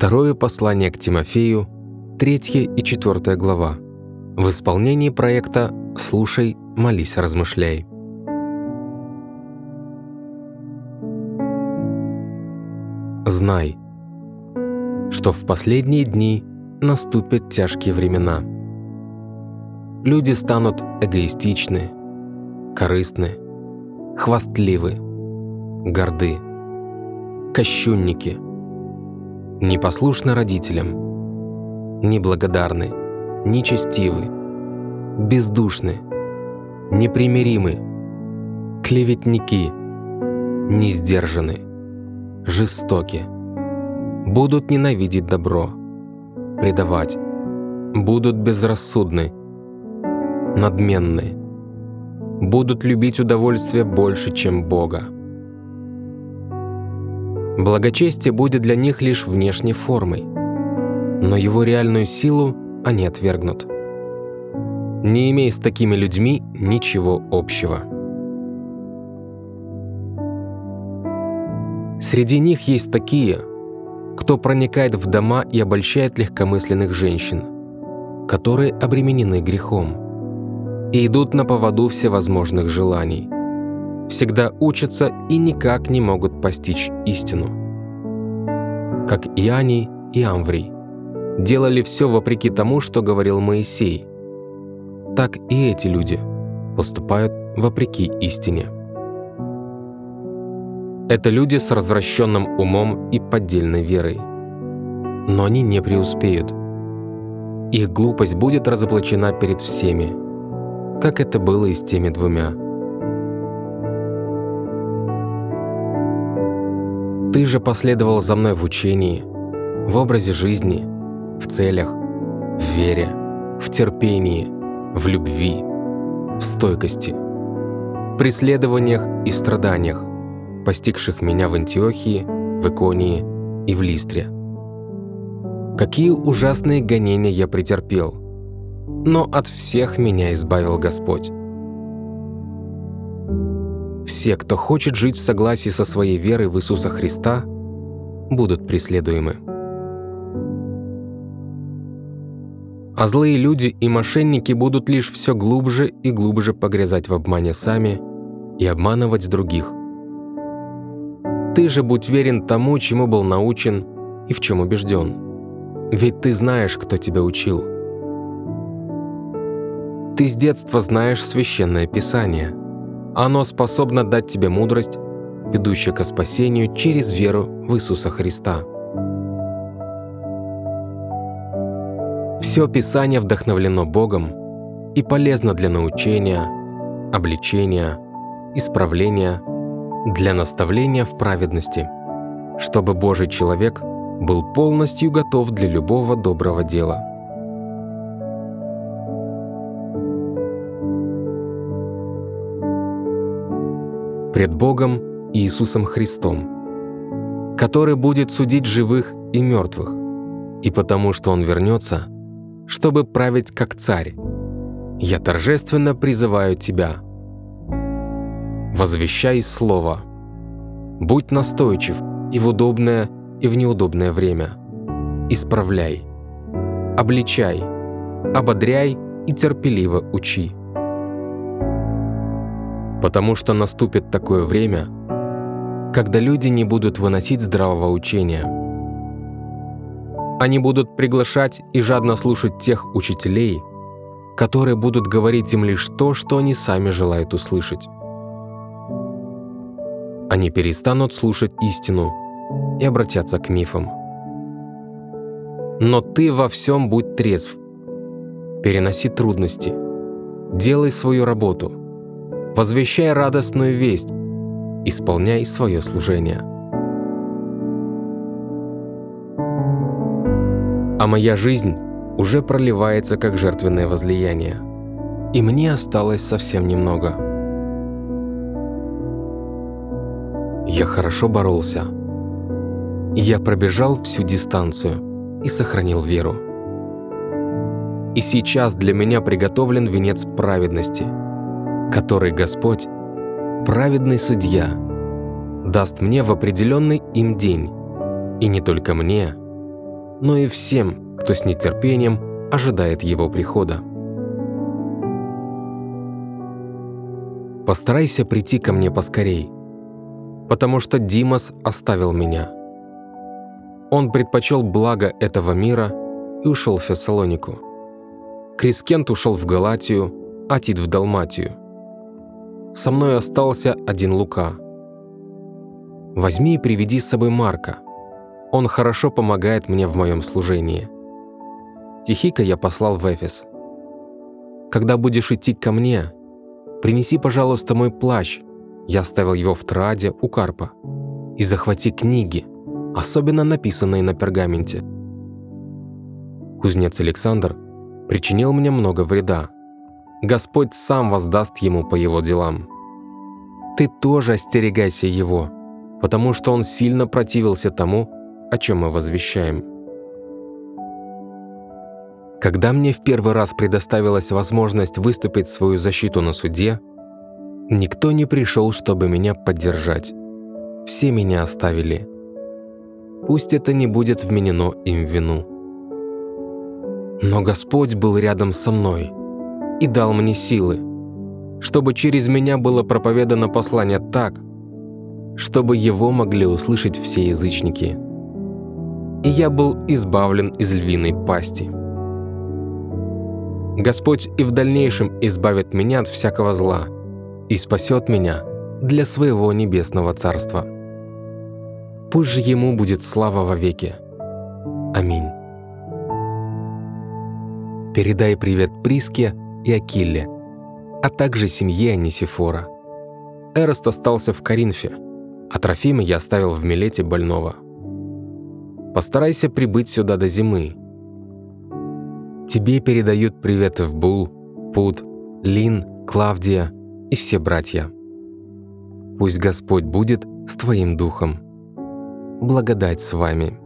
Второе послание к Тимофею, 3 и 4 глава. В исполнении проекта «Слушай, молись, размышляй». Знай, что в последние дни наступят тяжкие времена. Люди станут эгоистичны, корыстны, хвастливы, горды, кощунники, непослушны родителям, неблагодарны, нечестивы, бездушны, непримиримы, клеветники, несдержаны, жестоки, будут ненавидеть добро, предавать, будут безрассудны, надменны, будут любить удовольствие больше, чем Бога. Благочестие будет для них лишь внешней формой, но его реальную силу они отвергнут. Не имей с такими людьми ничего общего. Среди них есть такие, кто проникает в дома и обольщает легкомысленных женщин, которые обременены грехом и идут на поводу всевозможных желаний, всегда учатся и никак не могут постичь истину. Как Иоанний и Амврий делали все вопреки тому, что говорил Моисей, так и эти люди поступают вопреки истине. Это люди с развращенным умом и поддельной верой. Но они не преуспеют. Их глупость будет разоблачена перед всеми, как это было и с теми двумя. Ты же последовал за мной в учении, в образе жизни, в целях, в вере, в терпении, в любви, в стойкости, преследованиях и страданиях, постигших меня в Антиохии, в Иконии и в Листре. Какие ужасные гонения я претерпел, но от всех меня избавил Господь. Все, кто хочет жить в согласии со своей верой в Иисуса Христа, будут преследуемы. А злые люди и мошенники будут лишь все глубже и глубже погрязать в обмане сами и обманывать других. Ты же будь верен тому, чему был научен и в чем убежден. Ведь ты знаешь, кто тебя учил. Ты с детства знаешь Священное Писание. Оно способно дать тебе мудрость, ведущую к спасению через веру в Иисуса Христа. Все Писание вдохновлено Богом и полезно для научения, обличения, исправления – для наставления в праведности, чтобы Божий человек был полностью готов для любого доброго дела. Пред Богом и Иисусом Христом, который будет судить живых и мертвых, и потому что Он вернется, чтобы править как царь, я торжественно призываю тебя – возвещай Слово. Будь настойчив и в удобное, и в неудобное время. Исправляй, обличай, ободряй и терпеливо учи. Потому что наступит такое время, когда люди не будут выносить здравого учения. Они будут приглашать и жадно слушать тех учителей, которые будут говорить им лишь то, что они сами желают услышать они перестанут слушать истину и обратятся к мифам. Но ты во всем будь трезв. Переноси трудности. Делай свою работу. Возвещай радостную весть. Исполняй свое служение. А моя жизнь уже проливается как жертвенное возлияние. И мне осталось совсем немного – Я хорошо боролся. Я пробежал всю дистанцию и сохранил веру. И сейчас для меня приготовлен венец праведности, который Господь, праведный судья, даст мне в определенный им день, и не только мне, но и всем, кто с нетерпением ожидает его прихода. Постарайся прийти ко мне поскорей, потому что Димас оставил меня. Он предпочел благо этого мира и ушел в Фессалонику. Крискент ушел в Галатию, а Тит в Далматию. Со мной остался один Лука. Возьми и приведи с собой Марка. Он хорошо помогает мне в моем служении. Тихика я послал в Эфес. Когда будешь идти ко мне, принеси, пожалуйста, мой плащ. Я оставил его в Траде у Карпа. И захвати книги, особенно написанные на пергаменте. Кузнец Александр причинил мне много вреда. Господь сам воздаст ему по его делам. Ты тоже остерегайся его, потому что он сильно противился тому, о чем мы возвещаем. Когда мне в первый раз предоставилась возможность выступить в свою защиту на суде, никто не пришел, чтобы меня поддержать. Все меня оставили. Пусть это не будет вменено им в вину. Но Господь был рядом со мной и дал мне силы, чтобы через меня было проповедано послание так, чтобы его могли услышать все язычники. И я был избавлен из львиной пасти. Господь и в дальнейшем избавит меня от всякого зла и спасет меня для своего небесного царства. Пусть же Ему будет слава во веки. Аминь. Передай привет Приске и Акилле, а также семье Анисифора. Эрост остался в Коринфе, а Трофима я оставил в Милете больного. Постарайся прибыть сюда до зимы, Тебе передают привет Эвбул, Пут, Лин, Клавдия и все братья. Пусть Господь будет с твоим духом. Благодать с вами.